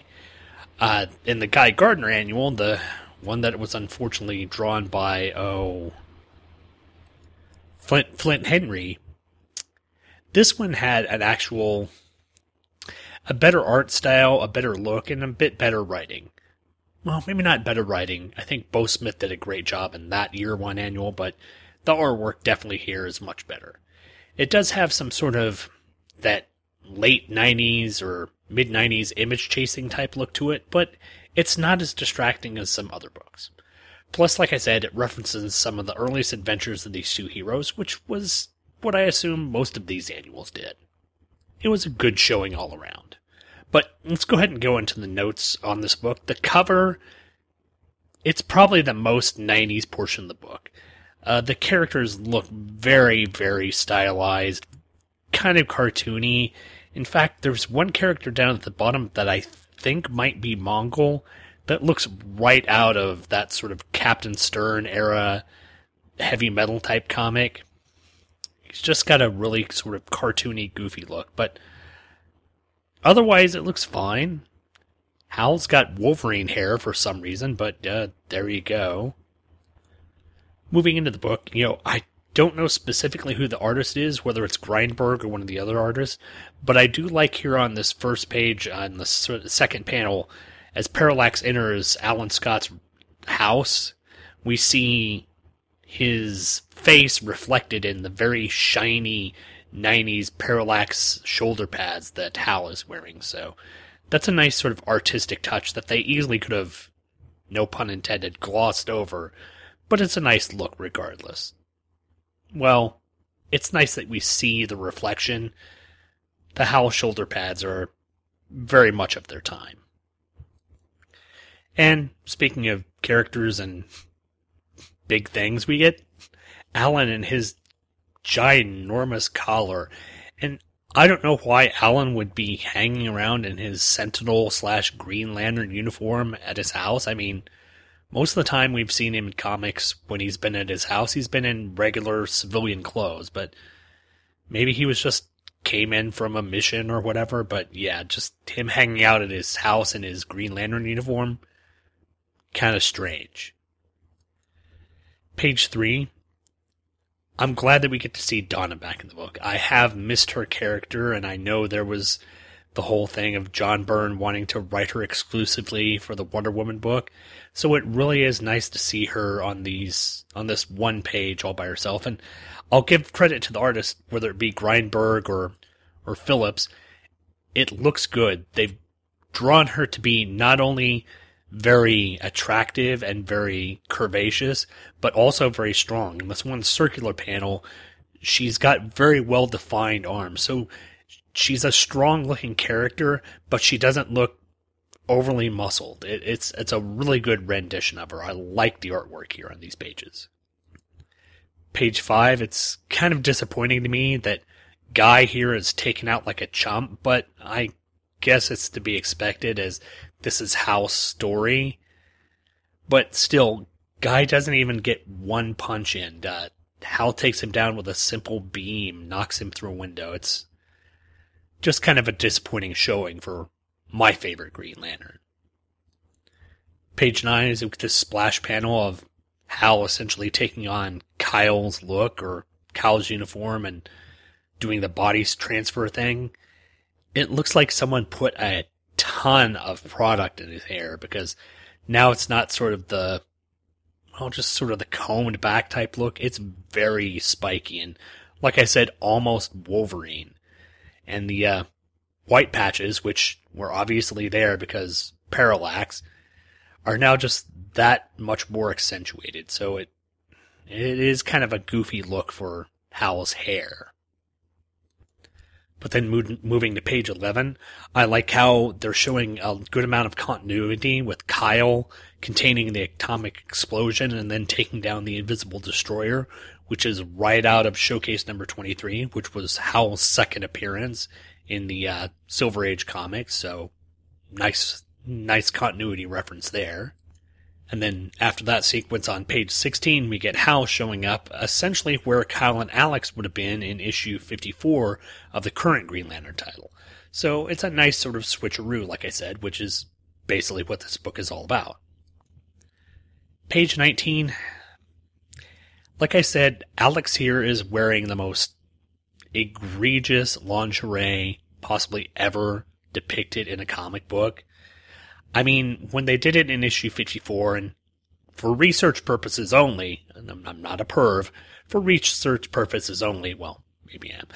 Uh, in the Guy Gardner annual, the one that was unfortunately drawn by oh Flint Flint Henry, this one had an actual a better art style, a better look, and a bit better writing. Well, maybe not better writing. I think Beau Smith did a great job in that year one annual, but the artwork definitely here is much better. It does have some sort of that late 90s or mid 90s image chasing type look to it, but it's not as distracting as some other books. Plus, like I said, it references some of the earliest adventures of these two heroes, which was what I assume most of these annuals did. It was a good showing all around. But let's go ahead and go into the notes on this book. The cover, it's probably the most 90s portion of the book. Uh, the characters look very, very stylized, kind of cartoony. In fact, there's one character down at the bottom that I think might be Mongul that looks right out of that sort of Captain Sternn era heavy metal type comic. He's just got a really sort of cartoony, goofy look, but otherwise it looks fine. Hal's got Wolverine hair for some reason, but uh, there you go. Moving into the book, you know, I don't know specifically who the artist is, whether it's Grindberg or one of the other artists, but I do like here on this first page, on the second panel, as Parallax enters Alan Scott's house, we see his face reflected in the very shiny 90s Parallax shoulder pads that Hal is wearing. So that's a nice sort of artistic touch that they easily could have, no pun intended, glossed over, but it's a nice look regardless. Well, it's nice that we see the reflection. The Hal shoulder pads are very much of their time. And speaking of characters and big things, we get Alan and his ginormous collar. And I don't know why Alan would be hanging around in his Sentinel slash Green Lantern uniform at his house. I mean, most of the time we've seen him in comics when he's been at his house, he's been in regular civilian clothes, but maybe he was just came in from a mission or whatever. But yeah, just him hanging out at his house in his Green Lantern uniform, kind of strange. Page three. I'm glad that we get to see Donna back in the book. I have missed her character, and I know there was the whole thing of John Byrne wanting to write her exclusively for the Wonder Woman book. So it really is nice to see her on these on this one page all by herself. And I'll give credit to the artist, whether it be Grindberg or or Phillips. It looks good. They've drawn her to be not only very attractive and very curvaceous, but also very strong. In this one circular panel, she's got very well defined arms. So she's a strong looking character, but she doesn't look overly muscled. It, it's it's a really good rendition of her. I like the artwork here on these pages. Page five, it's kind of disappointing to me that Guy here is taken out like a chump, but I guess it's to be expected as this is Hal's story. But still, Guy doesn't even get one punch in. Uh, Hal takes him down with a simple beam, knocks him through a window. It's just kind of a disappointing showing for my favorite Green Lantern. Page 9 is this splash panel of Hal essentially taking on Kyle's look or Kyle's uniform and doing the body transfer thing. It looks like someone put a ton of product in his hair because now it's not sort of the well, just sort of the combed back type look. It's very spiky and, like I said, almost Wolverine. And the uh, white patches, which were obviously there because parallax, are now just that much more accentuated. So it it is kind of a goofy look for Hal's hair. But then moving to page 11, I like how they're showing a good amount of continuity with Kyle containing the atomic explosion and then taking down the invisible destroyer, which is right out of showcase number 23, which was Hal's second appearance in the uh, Silver Age comics. So nice, nice continuity reference there. And then after that sequence on page 16, we get Hal showing up essentially where Kyle and Alex would have been in issue 54 of the current Green Lantern title. So it's a nice sort of switcheroo, like I said, which is basically what this book is all about. Page 19. Like I said, Alex here is wearing the most egregious lingerie possibly ever depicted in a comic book. I mean, when they did it in issue 54, and for research purposes only, and I'm, I'm not a perv, for research purposes only, well, maybe I am,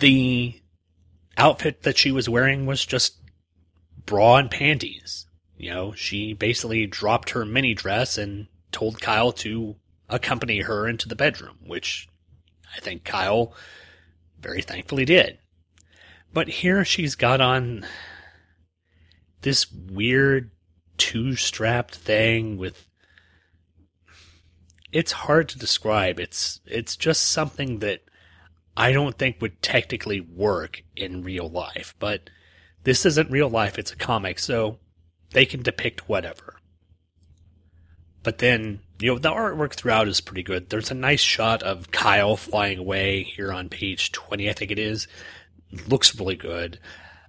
the outfit that she was wearing was just bra and panties. You know, she basically dropped her mini dress and told Kyle to accompany her into the bedroom, which I think Kyle very thankfully did. But here she's got on this weird two strapped thing with it's hard to describe. It's it's just something that I don't think would technically work in real life, but this isn't real life, it's a comic, so they can depict whatever. But then, you know, the artwork throughout is pretty good. There's a nice shot of Kyle flying away here on page 20, I think it is. Looks really good.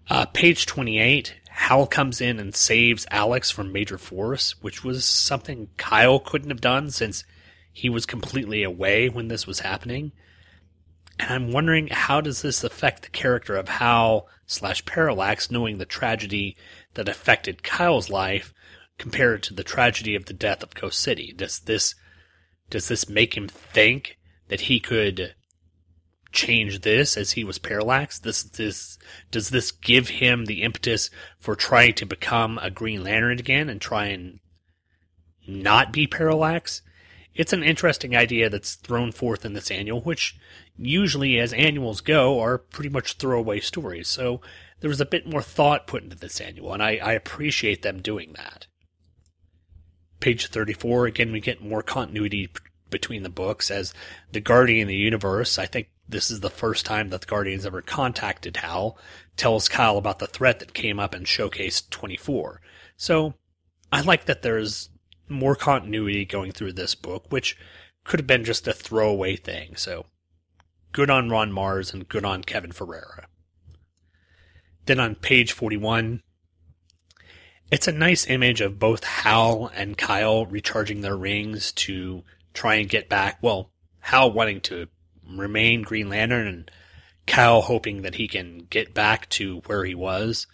Uh, page 28, Hal comes in and saves Alex from Major Force, which was something Kyle couldn't have done since he was completely away when this was happening. And I'm wondering how does this affect the character of Hal slash Parallax, knowing the tragedy that affected Kyle's life compared to the tragedy of the death of Coast City. Does this does this make him think that he could change this as he was parallax? This this does this give him the impetus for trying to become a Green Lantern again and try and not be parallax? It's an interesting idea that's thrown forth in this annual, which usually, as annuals go, are pretty much throwaway stories. So there was a bit more thought put into this annual, and I, I appreciate them doing that. Page 34, again, we get more continuity between the books as the Guardian of the Universe. I think this is the first time that the Guardians ever contacted Hal, tells Kyle about the threat that came up in Showcase 24. So I like that there's more continuity going through this book, which could have been just a throwaway thing. So good on Ron Marz and good on Kevin Ferreira. Then on page 41, it's a nice image of both Hal and Kyle recharging their rings to try and get back. Well, Hal wanting to remain Green Lantern and Kyle hoping that he can get back to where he was.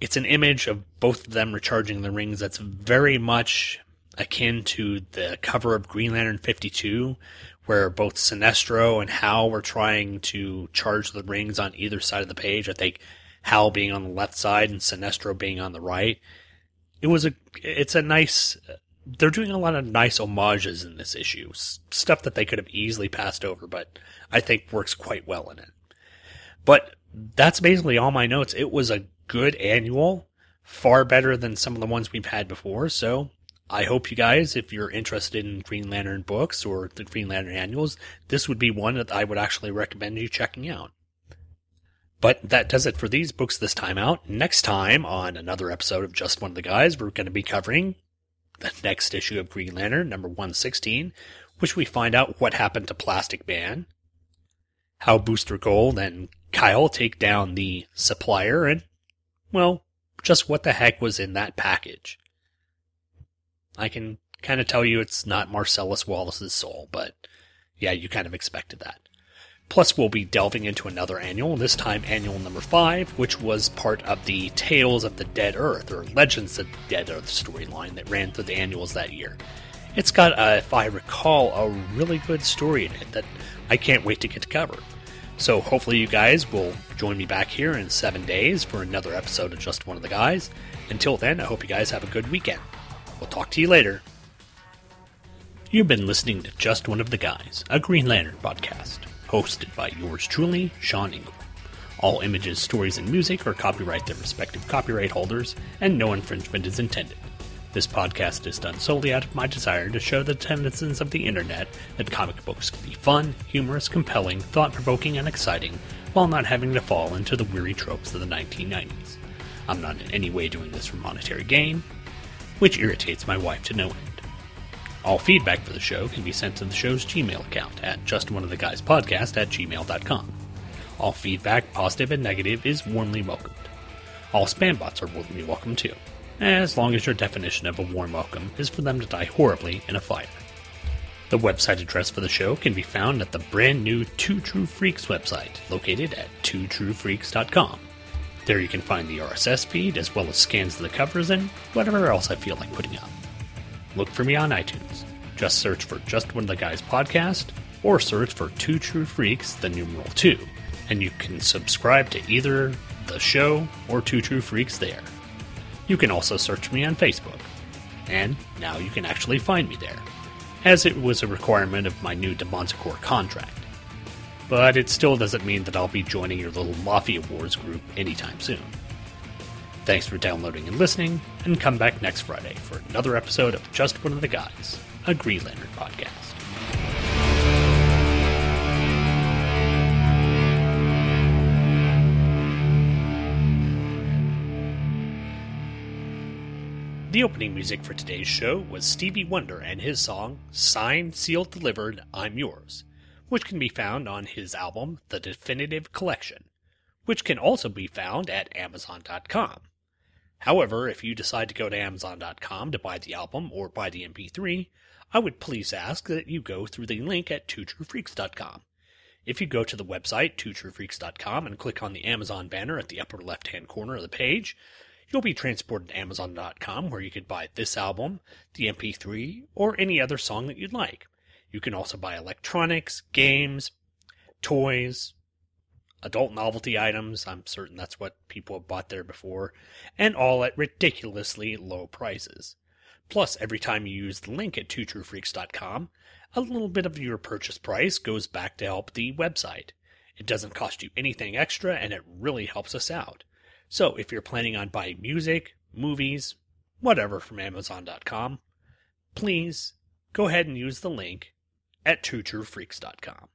It's an image of both of them recharging the rings that's very much akin to the cover of Green Lantern 52, where both Sinestro and Hal were trying to charge the rings on either side of the page. I think Hal being on the left side and Sinestro being on the right. It was a, it's a nice, they're doing a lot of nice homages in this issue. Stuff that they could have easily passed over, but I think works quite well in it. But that's basically all my notes. It was a good annual, far better than some of the ones we've had before. So I hope you guys, if you're interested in Green Lantern books or the Green Lantern annuals, this would be one that I would actually recommend you checking out. But that does it for these books this time out. Next time on another episode of Just One of the Guys, we're going to be covering the next issue of Green Lantern, number 116, which we find out what happened to Plastic Man, how Booster Gold and Kyle take down the supplier, and, well, just what the heck was in that package. I can kind of tell you it's not Marcellus Wallace's soul, but yeah, you kind of expected that. Plus, we'll be delving into another annual, this time annual number 5, which was part of the Tales of the Dead Earth, or Legends of the Dead Earth storyline that ran through the annuals that year. It's got, uh, if I recall, a really good story in it that I can't wait to get to cover. So hopefully you guys will join me back here in seven days for another episode of Just One of the Guys. Until then, I hope you guys have a good weekend. We'll talk to you later. You've been listening to Just One of the Guys, a Green Lantern podcast, hosted by yours truly, Sean Ingram. All images, stories, and music are copyright their respective copyright holders, and no infringement is intended. This podcast is done solely out of my desire to show the denizens of the internet that comic books can be fun, humorous, compelling, thought provoking, and exciting, while not having to fall into the weary tropes of the 1990s. I'm not in any way doing this for monetary gain, which irritates my wife to no end. All feedback for the show can be sent to the show's Gmail account at justoneoftheguyspodcast at gmail.com. All feedback, positive and negative, is warmly welcomed. All spam bots are warmly welcome too, as long as your definition of a warm welcome is for them to die horribly in a fire. The website address for the show can be found at the brand new Two True Freaks website, located at twotruefreaks.com. There you can find the RSS feed as well as scans of the covers and whatever else I feel like putting up. Look for me on iTunes. Just search for Just One of the Guys podcast or search for Two True Freaks, the numeral 2, and you can subscribe to either the show or Two True Freaks there. You can also search me on Facebook, and now you can actually find me there, as it was a requirement of my new Demonsicore contract. But it still doesn't mean that I'll be joining your little Mafia Wars group anytime soon. Thanks for downloading and listening, and come back next Friday for another episode of Just One of the Guys, a Green Lantern podcast. The opening music for today's show was Stevie Wonder and his song, Signed, Sealed, Delivered, I'm Yours, which can be found on his album, The Definitive Collection, which can also be found at Amazon.com. However, if you decide to go to Amazon.com to buy the album or buy the MP3, I would please ask that you go through the link at twotruefreaks.com. If you go to the website, twotruefreaks.com, and click on the Amazon banner at the upper left hand corner of the page, you'll be transported to Amazon.com where you could buy this album, the MP3, or any other song that you'd like. You can also buy electronics, games, toys, adult novelty items. I'm certain that's what people have bought there before, and all at ridiculously low prices. Plus, every time you use the link at twotruefreaks.com, a little bit of your purchase price goes back to help the website. It doesn't cost you anything extra, and it really helps us out. So, if you're planning on buying music, movies, whatever from Amazon.com, please go ahead and use the link at twotruefreaks.com.